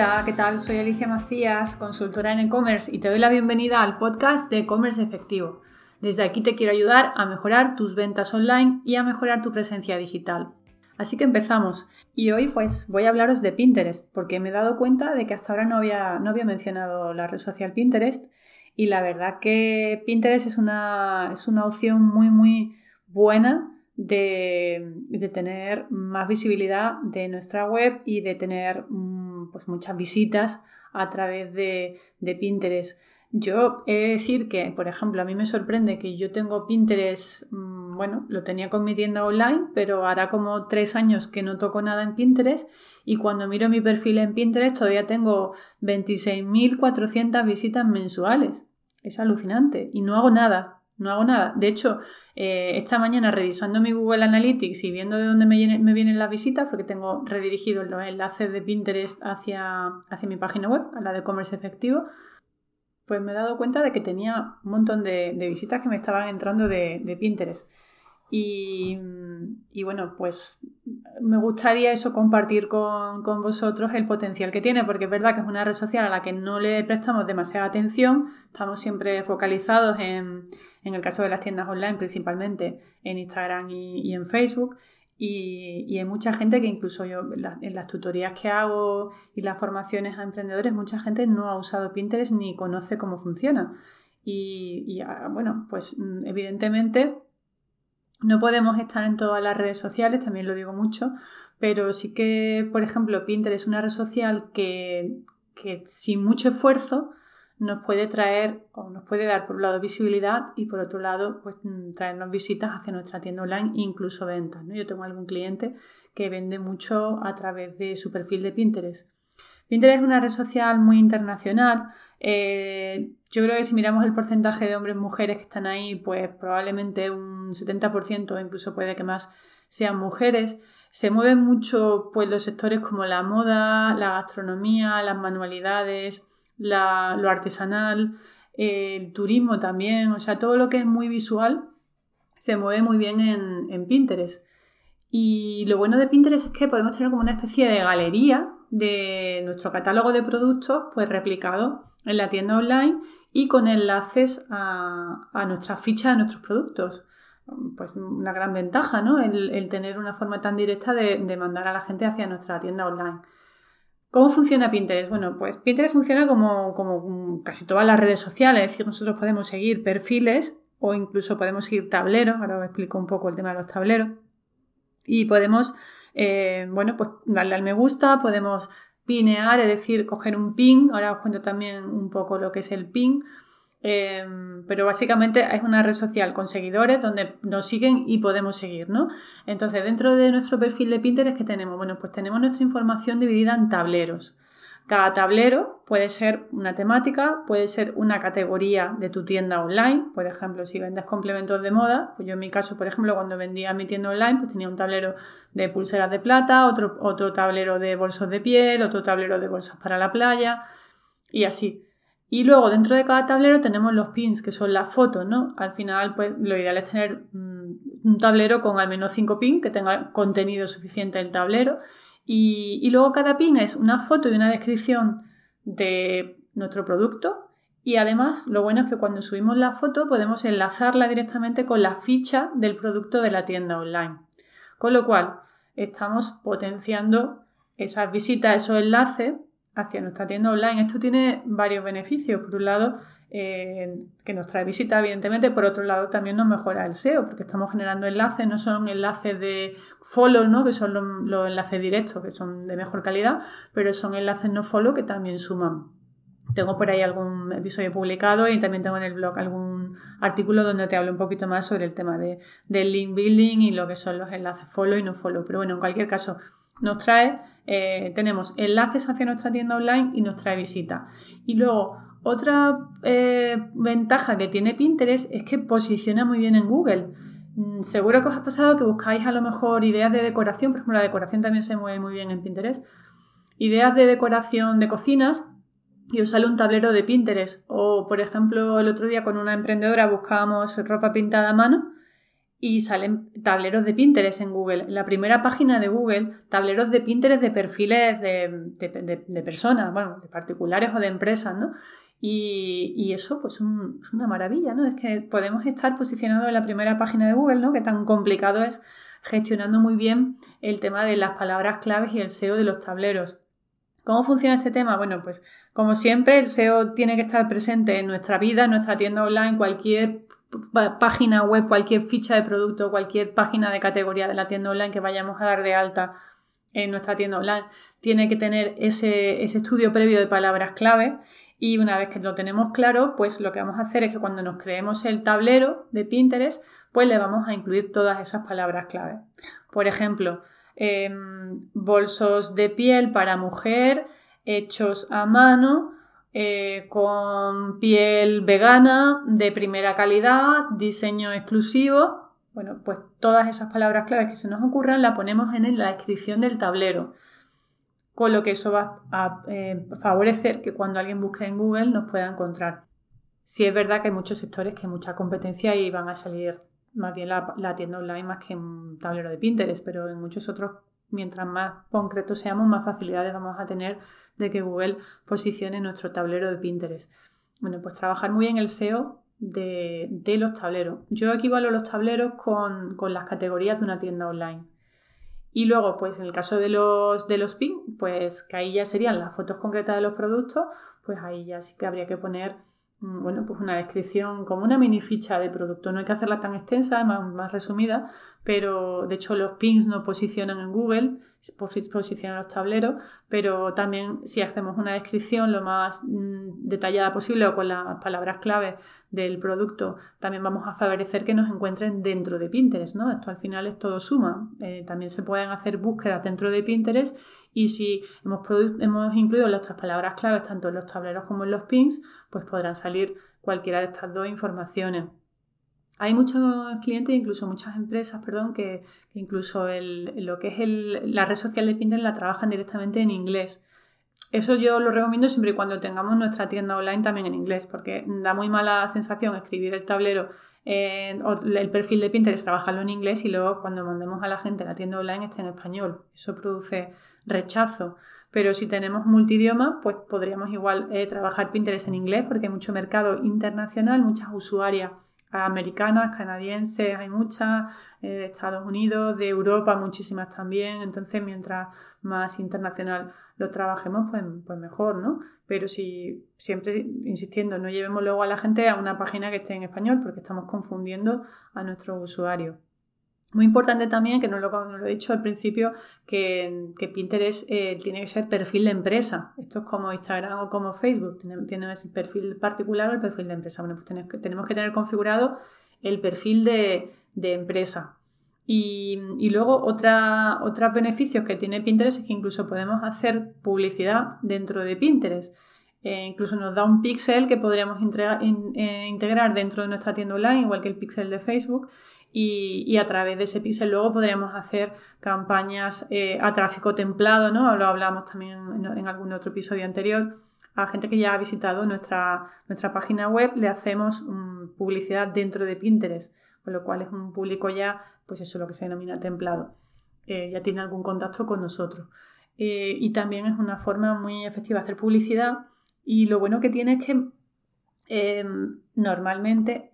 Hola, ¿qué tal? Soy Alicia Macías, consultora en e-commerce y te doy la bienvenida al podcast de e-commerce efectivo. Desde aquí te quiero ayudar a mejorar tus ventas online y a mejorar tu presencia digital. Así que empezamos. Y hoy pues voy a hablaros de Pinterest, porque me he dado cuenta de que hasta ahora no había, no había mencionado la red social Pinterest y la verdad que Pinterest es una, es una opción muy muy buena de, de, tener más visibilidad de nuestra web y de tener pues, muchas visitas a través de, de, Pinterest. Yo he de decir que, por ejemplo, a mí me sorprende que yo tengo Pinterest, mm, bueno, lo tenía con mi tienda online, pero hará como tres años que no toco nada en Pinterest y cuando miro mi perfil en Pinterest todavía tengo 26.400 visitas mensuales. Es alucinante y no hago nada, no hago nada. De hecho, eh, esta mañana revisando mi Google Analytics y viendo de dónde me, vienen, las visitas, porque tengo redirigido los enlaces de Pinterest hacia, hacia mi página web, a la de Commerce Efectivo, pues me he dado cuenta de que tenía un montón de, visitas que me estaban entrando de, Pinterest. Y, bueno, pues me gustaría eso compartir con, con, vosotros el potencial que tiene, porque es verdad que es una red social a la que no le prestamos demasiada atención, estamos siempre focalizados en, en el caso de las tiendas online principalmente en Instagram y, en Facebook. Y, hay mucha gente que incluso yo en, las tutorías que hago y las formaciones a emprendedores, mucha gente no ha usado Pinterest ni conoce cómo funciona. Y, ah, bueno, pues mm, evidentemente no podemos estar en todas las redes sociales, también lo digo mucho, pero sí que, por ejemplo, Pinterest es una red social que, que sin mucho esfuerzo nos puede traer o nos puede dar por un lado visibilidad y por otro lado pues mm, traernos visitas hacia nuestra tienda online e incluso ventas. ¿no? Yo tengo algún cliente que vende mucho a través de su perfil de Pinterest. Pinterest es una red social muy internacional. Eh, yo creo que si miramos el porcentaje de hombres y mujeres que están ahí, pues probablemente un 70% o incluso puede que más sean mujeres. Se mueven mucho pues, los sectores como la moda, la gastronomía, las manualidades, lo artesanal, el turismo también, o sea, todo lo que es muy visual se mueve muy bien en, Pinterest. Y lo bueno de Pinterest es que podemos tener como una especie de galería de nuestro catálogo de productos, pues replicado en la tienda online y con enlaces a, a nuestras fichas de nuestros productos. Pues una gran ventaja, ¿no? El, tener una forma tan directa de mandar a la gente hacia nuestra tienda online. ¿Cómo funciona Pinterest? Bueno, pues Pinterest funciona como, como casi todas las redes sociales, es decir, nosotros podemos seguir perfiles o incluso podemos seguir tableros, ahora os explico un poco el tema de los tableros, y podemos, eh, bueno, pues darle al me gusta, podemos pinear, es decir, coger un pin, ahora os cuento también un poco lo que es el pin, Em, pero básicamente es una red social con seguidores donde nos siguen y podemos seguir, ¿no? Entonces, dentro de nuestro perfil de Pinterest, ¿qué tenemos? Bueno, pues tenemos nuestra información dividida en tableros. Cada tablero puede ser una temática, puede ser una categoría de tu tienda online. Por ejemplo, si vendes complementos de moda, pues yo en mi caso, por ejemplo, cuando vendía mi tienda online, pues tenía un tablero de pulseras de plata, otro, otro tablero de bolsos de piel, otro tablero de bolsas para la playa y así. Y luego dentro de cada tablero tenemos los pins, que son las fotos, ¿no? Al final, pues lo ideal es tener mm, un tablero con al menos 5 pins, que tenga contenido suficiente el tablero. Y, y, luego cada pin es una foto y una descripción de nuestro producto. Y además, lo bueno es que cuando subimos la foto podemos enlazarla directamente con la ficha del producto de la tienda online. Con lo cual, estamos potenciando esas visitas, esos enlaces hacia nuestra tienda online. Esto tiene varios beneficios. Por un lado, eh, que nos trae visita, evidentemente. Por otro lado, también nos mejora el SEO, porque estamos generando enlaces, no son enlaces de follow, ¿no? que son los, enlaces directos, que son de mejor calidad, pero son enlaces no follow que también suman. Tengo por ahí algún episodio publicado y también tengo en el blog algún artículo donde te hablo un poquito más sobre el tema de, del link building y lo que son los enlaces follow y no follow. Pero bueno, en cualquier caso, nos trae, eh, tenemos enlaces hacia nuestra tienda online y nos trae visita. Y luego, otra eh, ventaja que tiene Pinterest es que posiciona muy bien en Google. Mm, seguro que os ha pasado que buscáis a lo mejor ideas de decoración, por ejemplo, la decoración también se mueve muy bien en Pinterest. Ideas de decoración de cocinas y os sale un tablero de Pinterest. O, por ejemplo, el otro día con una emprendedora buscábamos ropa pintada a mano y salen tableros de Pinterest en Google. En la primera página de Google, tableros de Pinterest de perfiles de, personas, bueno, de particulares o de empresas, ¿no? Y, eso, pues, es una maravilla, ¿no? Es que podemos estar posicionados en la primera página de Google, ¿no? Que tan complicado es gestionando muy bien el tema de las palabras claves y el SEO de los tableros. ¿Cómo funciona este tema? Bueno, pues como siempre, el SEO tiene que estar presente en nuestra vida, en nuestra tienda online, cualquier página web, cualquier ficha de producto, cualquier página de categoría de la tienda online que vayamos a dar de alta en nuestra tienda online, tiene que tener ese, estudio previo de palabras clave y una vez que lo tenemos claro, pues lo que vamos a hacer es que cuando nos creemos el tablero de Pinterest, pues le vamos a incluir todas esas palabras clave. Por ejemplo, em, bolsos de piel para mujer hechos a mano eh, con piel vegana, de primera calidad, diseño exclusivo. Bueno, pues todas esas palabras claves que se nos ocurran las ponemos en la descripción del tablero. Con lo que eso va a eh, favorecer que cuando alguien busque en Google nos pueda encontrar. Si es verdad que hay muchos sectores que hay mucha competencia y van a salir más bien la tienda online más que un tablero de Pinterest, pero en muchos otros mientras más concretos seamos, más facilidades vamos a tener de que Google posicione nuestro tablero de Pinterest. Bueno, pues trabajar muy bien el SEO de, los tableros. Yo equivalo los tableros con, las categorías de una tienda online. Y luego, pues en el caso de los, de los pin, pues que ahí ya serían las fotos concretas de los productos, pues ahí ya sí que habría que poner bueno, pues una descripción como una mini ficha de producto. No hay que hacerla tan extensa, más, más resumida, pero de hecho los pins no posicionan en Google, posicionan los tableros, pero también si hacemos una descripción lo más mm, detallada posible o con las palabras clave del producto, también vamos a favorecer que nos encuentren dentro de Pinterest, ¿no? Esto al final es todo suma. Eh, también se pueden hacer búsquedas dentro de Pinterest y si hemos, hemos incluido nuestras palabras claves tanto en los tableros como en los pins, pues podrán salir cualquiera de estas dos informaciones. Hay muchos clientes, incluso muchas empresas, perdón, que, incluso lo que es la red social de Pinterest la trabajan directamente en inglés. Eso yo lo recomiendo siempre y cuando tengamos nuestra tienda online también en inglés, porque da muy mala sensación escribir el tablero o el perfil de Pinterest, trabajarlo en inglés y luego cuando mandemos a la gente la tienda online esté en español. Eso produce rechazo. Pero si tenemos multidioma, pues podríamos igual eh, trabajar Pinterest en inglés porque hay mucho mercado internacional, muchas usuarias americanas, canadienses, hay muchas, eh, de Estados Unidos, de Europa, muchísimas también. Entonces, mientras más internacional lo trabajemos, pues, pues mejor, ¿no? Pero si siempre insistiendo, no llevemos luego a la gente a una página que esté en español porque estamos confundiendo a nuestros usuarios. Muy importante también, que no lo, he dicho al principio, que, Pinterest eh, tiene que ser perfil de empresa. Esto es como Instagram o como Facebook. Tiene, tiene ese perfil particular o el perfil de empresa. Bueno, pues tenemos que, tenemos que tener configurado el perfil de, empresa. Y, luego otra, otros beneficios que tiene Pinterest es que incluso podemos hacer publicidad dentro de Pinterest. Eh, incluso nos da un pixel que podríamos eh, integrar dentro de nuestra tienda online, igual que el pixel de Facebook y, a través de ese pixel luego podríamos hacer campañas eh, a tráfico templado, ¿no? Lo hablamos también en, algún otro episodio anterior. A gente que ya ha visitado nuestra, nuestra página web le hacemos mm, publicidad dentro de Pinterest, con lo cual es un público ya, pues eso es lo que se denomina templado. Eh, ya tiene algún contacto con nosotros. Eh, y también es una forma muy efectiva de hacer publicidad y lo bueno que tiene es que normalmente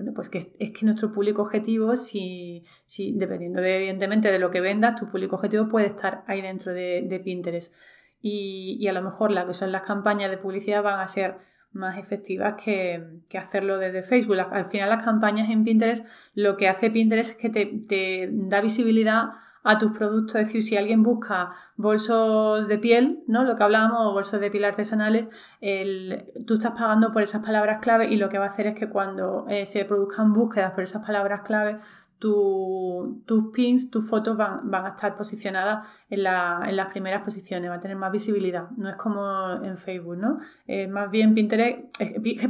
bueno, pues que es, que nuestro público objetivo, si, si, dependiendo de, evidentemente de lo que vendas, tu público objetivo puede estar ahí dentro de, Pinterest. Y, a lo mejor las que son las campañas de publicidad van a ser más efectivas que, hacerlo desde Facebook. Al final las campañas en Pinterest, lo que hace Pinterest es que te, te da visibilidad a tus productos. Es decir, si alguien busca bolsos de piel, ¿no? Lo que hablábamos, bolsos de piel artesanales, el, tú estás pagando por esas palabras clave y lo que va a hacer es que cuando eh, se produzcan búsquedas por esas palabras clave, tus pins, tus fotos van, a estar posicionadas en, las primeras posiciones, va a tener más visibilidad. No es como en Facebook, ¿no? más bien Pinterest,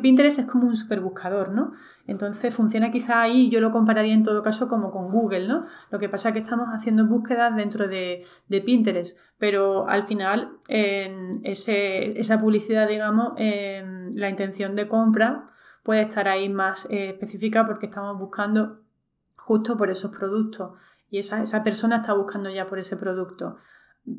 Pinterest es como un superbuscador, ¿no? Entonces funciona quizá ahí, yo lo compararía en todo caso como con Google, ¿no? Lo que pasa es que estamos haciendo búsquedas dentro de, Pinterest, pero al final en esa publicidad, digamos, en la intención de compra puede estar ahí más eh, específica porque estamos buscando justo por esos productos y esa, esa persona está buscando ya por ese producto.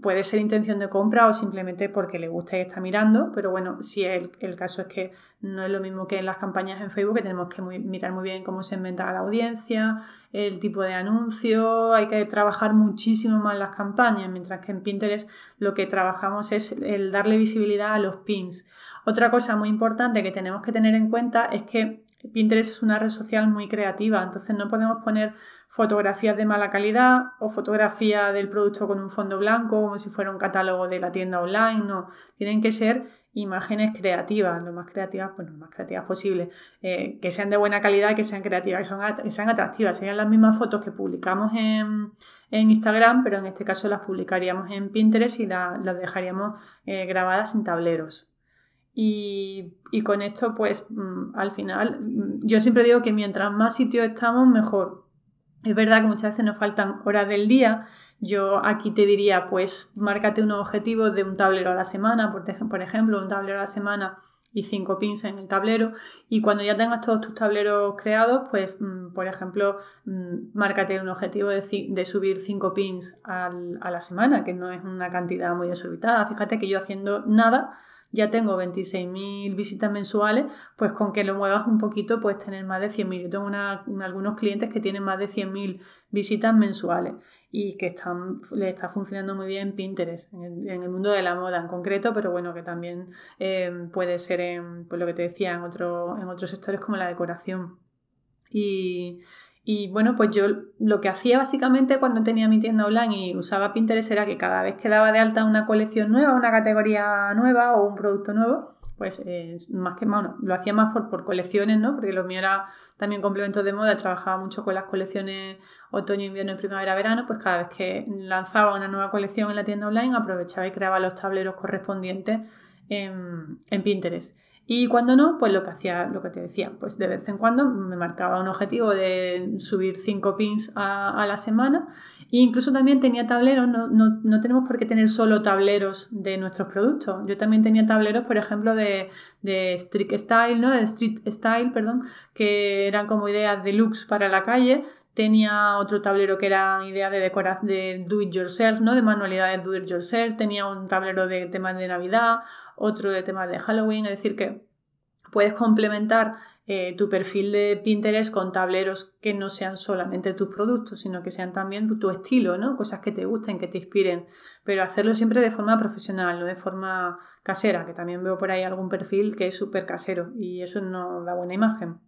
Puede ser intención de compra o simplemente porque le gusta y está mirando, pero bueno, si el, el caso es que no es lo mismo que en las campañas en Facebook, que tenemos que mirar muy bien cómo se inventa la audiencia, el tipo de anuncio, hay que trabajar muchísimo más las campañas, mientras que en Pinterest lo que trabajamos es el darle visibilidad a los pins. Otra cosa muy importante que tenemos que tener en cuenta es que Pinterest es una red social muy creativa, entonces no podemos poner fotografías de mala calidad o fotografía del producto con un fondo blanco como si fuera un catálogo de la tienda online, no, tienen que ser imágenes creativas, lo más creativas, pues lo más creativas posible, eh, que sean de buena calidad, que sean creativas, que, sean atractivas, serían las mismas fotos que publicamos en, Instagram, pero en este caso las publicaríamos en Pinterest y las dejaríamos eh, grabadas en tableros. Y, con esto, pues mm, al final, mm, yo siempre digo que mientras más sitios estamos, mejor. Es verdad que muchas veces nos faltan horas del día. Yo aquí te diría, pues márcate unos objetivos de un tablero a la semana, por, por ejemplo, un tablero a la semana y cinco pins en el tablero. Y cuando ya tengas todos tus tableros creados, pues, mm, por ejemplo, márcate un objetivo de, subir cinco pins a la semana, que no es una cantidad muy desorbitada. Fíjate que yo haciendo nada ya tengo 26.000 visitas mensuales, pues con que lo muevas un poquito puedes tener más de 100.000. Yo tengo algunos clientes que tienen más de 100.000 visitas mensuales y que están, les está funcionando muy bien Pinterest, en el, mundo de la moda en concreto, pero bueno, que también eh, puede ser en, pues lo que te decía, en, otro, en otros sectores como la decoración. Y, y bueno, pues yo lo que hacía básicamente cuando tenía mi tienda online y usaba Pinterest era que cada vez que daba de alta una colección nueva, una categoría nueva o un producto nuevo, pues eh, más que bueno, lo hacía más por, por colecciones, ¿no? Porque lo mío era también complementos de moda, trabajaba mucho con las colecciones otoño, invierno y primavera, verano, pues cada vez que lanzaba una nueva colección en la tienda online aprovechaba y creaba los tableros correspondientes en, en Pinterest. Y cuando no, pues lo que hacía, lo que te decía, pues de vez en cuando me marcaba un objetivo de subir 5 pins a, la semana. E incluso también tenía tableros, no, no, no, tenemos por qué tener solo tableros de nuestros productos. Yo también tenía tableros, por ejemplo, de, de street style, ¿no? De street style, perdón, que eran como ideas de looks para la calle. Tenía otro tablero que era ideas de decorar de do it yourself, ¿no? De manualidades do it yourself. Tenía un tablero de temas de Navidad otro de temas de Halloween, es decir, que puedes complementar eh, tu perfil de Pinterest con tableros que no sean solamente tus productos, sino que sean también tu, estilo, ¿no? Cosas que te gusten, que te inspiren, pero hacerlo siempre de forma profesional, no de forma casera, que también veo por ahí algún perfil que es súper casero y eso no da buena imagen.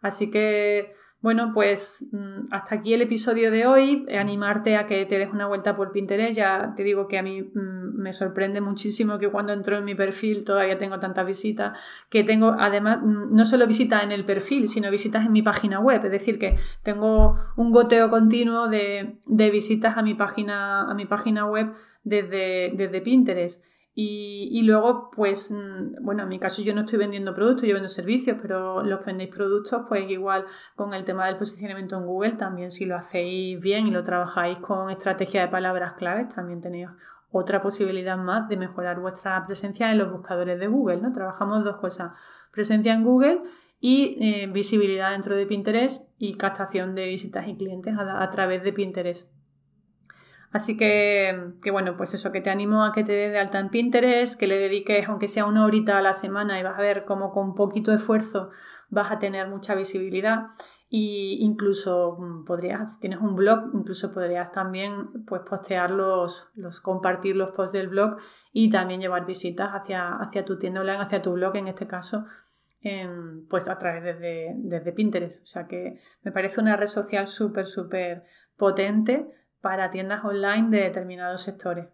Así que bueno, pues mm, hasta aquí el episodio de hoy. Animarte a que te des una vuelta por Pinterest. Ya te digo que a mí mm, me sorprende muchísimo que cuando entro en mi perfil todavía tengo tantas visitas. Que tengo además mm, no solo visitas en el perfil, sino visitas en mi página web. Es decir, que tengo un goteo continuo de, visitas a mi página, a mi página web desde, desde Pinterest. Y, luego, pues, mm, bueno, en mi caso yo no estoy vendiendo productos, yo vendo servicios, pero los que vendéis productos, pues igual con el tema del posicionamiento en Google, también si lo hacéis bien y lo trabajáis con estrategia de palabras claves, también tenéis otra posibilidad más de mejorar vuestra presencia en los buscadores de Google, ¿no? Trabajamos dos cosas, presencia en Google y eh, visibilidad dentro de Pinterest y captación de visitas y clientes a través de Pinterest. Así que, que, bueno, pues eso, que te animo a que te des de alta en Pinterest, que le dediques aunque sea una horita a la semana y vas a ver cómo con poquito esfuerzo vas a tener mucha visibilidad y incluso mm, podrías, tienes un blog, incluso podrías también pues postear los, los compartir los posts del blog y también llevar visitas hacia, hacia tu tienda online, hacia tu blog en este caso, pues a través desde, desde Pinterest. O sea que me parece una red social súper, súper potente para tiendas online de determinados sectores.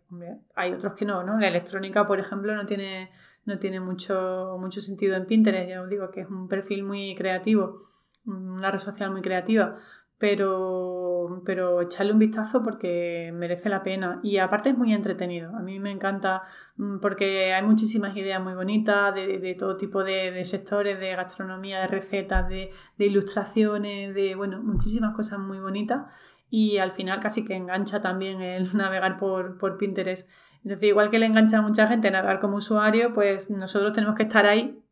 hay otros que no, ¿no? La electrónica, por ejemplo, no tiene, no tiene mucho, mucho sentido en Pinterest. Ya os digo que es un perfil muy creativo, una red social muy creativa, pero, pero echarle un vistazo porque merece la pena. Y aparte es muy entretenido. A mí me encanta mm, porque hay muchísimas ideas muy bonitas de, de todo tipo de, de, sectores, de gastronomía, de recetas, de, de ilustraciones, de, bueno, muchísimas cosas muy bonitas y al final casi que engancha también el navegar por, por Pinterest. Es decir, igual que le engancha a mucha gente navegar como usuario, pues nosotros tenemos que estar ahí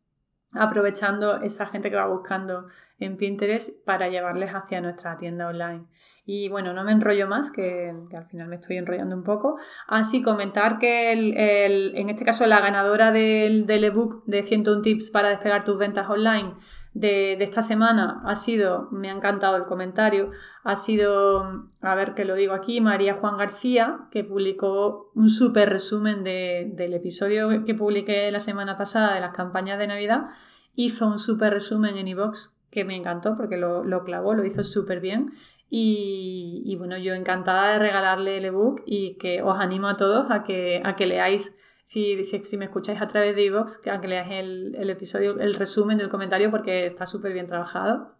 aprovechando esa gente que va buscando en Pinterest para llevarles hacia nuestra tienda online. Y bueno, no me enrollo más, que, al final me estoy enrollando un poco. Así comentar que en este caso la ganadora del, del ebook de 101 tips para despegar tus ventas online de, esta semana ha sido, me ha encantado el comentario, ha sido, a ver que lo digo aquí, María Juan García, que publicó un súper resumen del episodio que publiqué la semana pasada de las campañas de Navidad. Hizo un súper resumen en iVoox que me encantó porque lo, clavó, lo hizo súper bien. Y, bueno, yo encantada de regalarle el ebook y que os animo a todos a que, a que leáis si, si, me escucháis a través de iVoox, que, que leáis el, episodio, el resumen del comentario porque está súper bien trabajado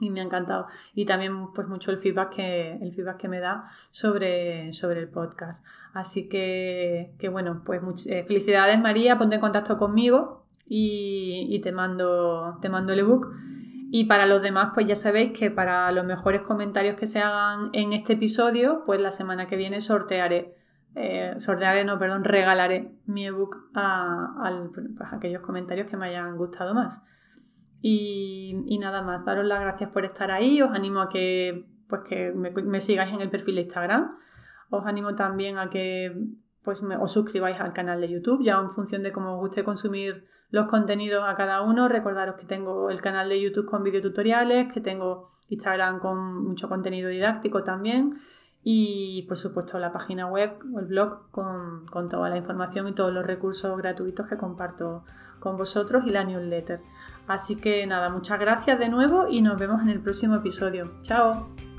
y me ha encantado. Y también pues mucho el feedback que, el feedback que me da sobre, sobre el podcast. Así que, que bueno, pues eh, felicidades María, ponte en contacto conmigo y, y, te, mando, te mando el ebook. Y para los demás, pues ya sabéis que para los mejores comentarios que se hagan en este episodio, pues la semana que viene sortearé eh, sortearé, no, perdón, regalaré mi ebook a, pues, aquellos comentarios que me hayan gustado más. Y, nada más, daros las gracias por estar ahí, os animo a que, pues que me, sigáis en el perfil de Instagram, os animo también a que pues os suscribáis al canal de YouTube, ya en función de cómo os guste consumir los contenidos a cada uno. Recordaros que tengo el canal de YouTube con videotutoriales, que tengo Instagram con mucho contenido didáctico también y por supuesto la página web o el blog con, con, toda la información y todos los recursos gratuitos que comparto con vosotros y la newsletter. Así que nada, muchas gracias de nuevo y nos vemos en el próximo episodio. Chao.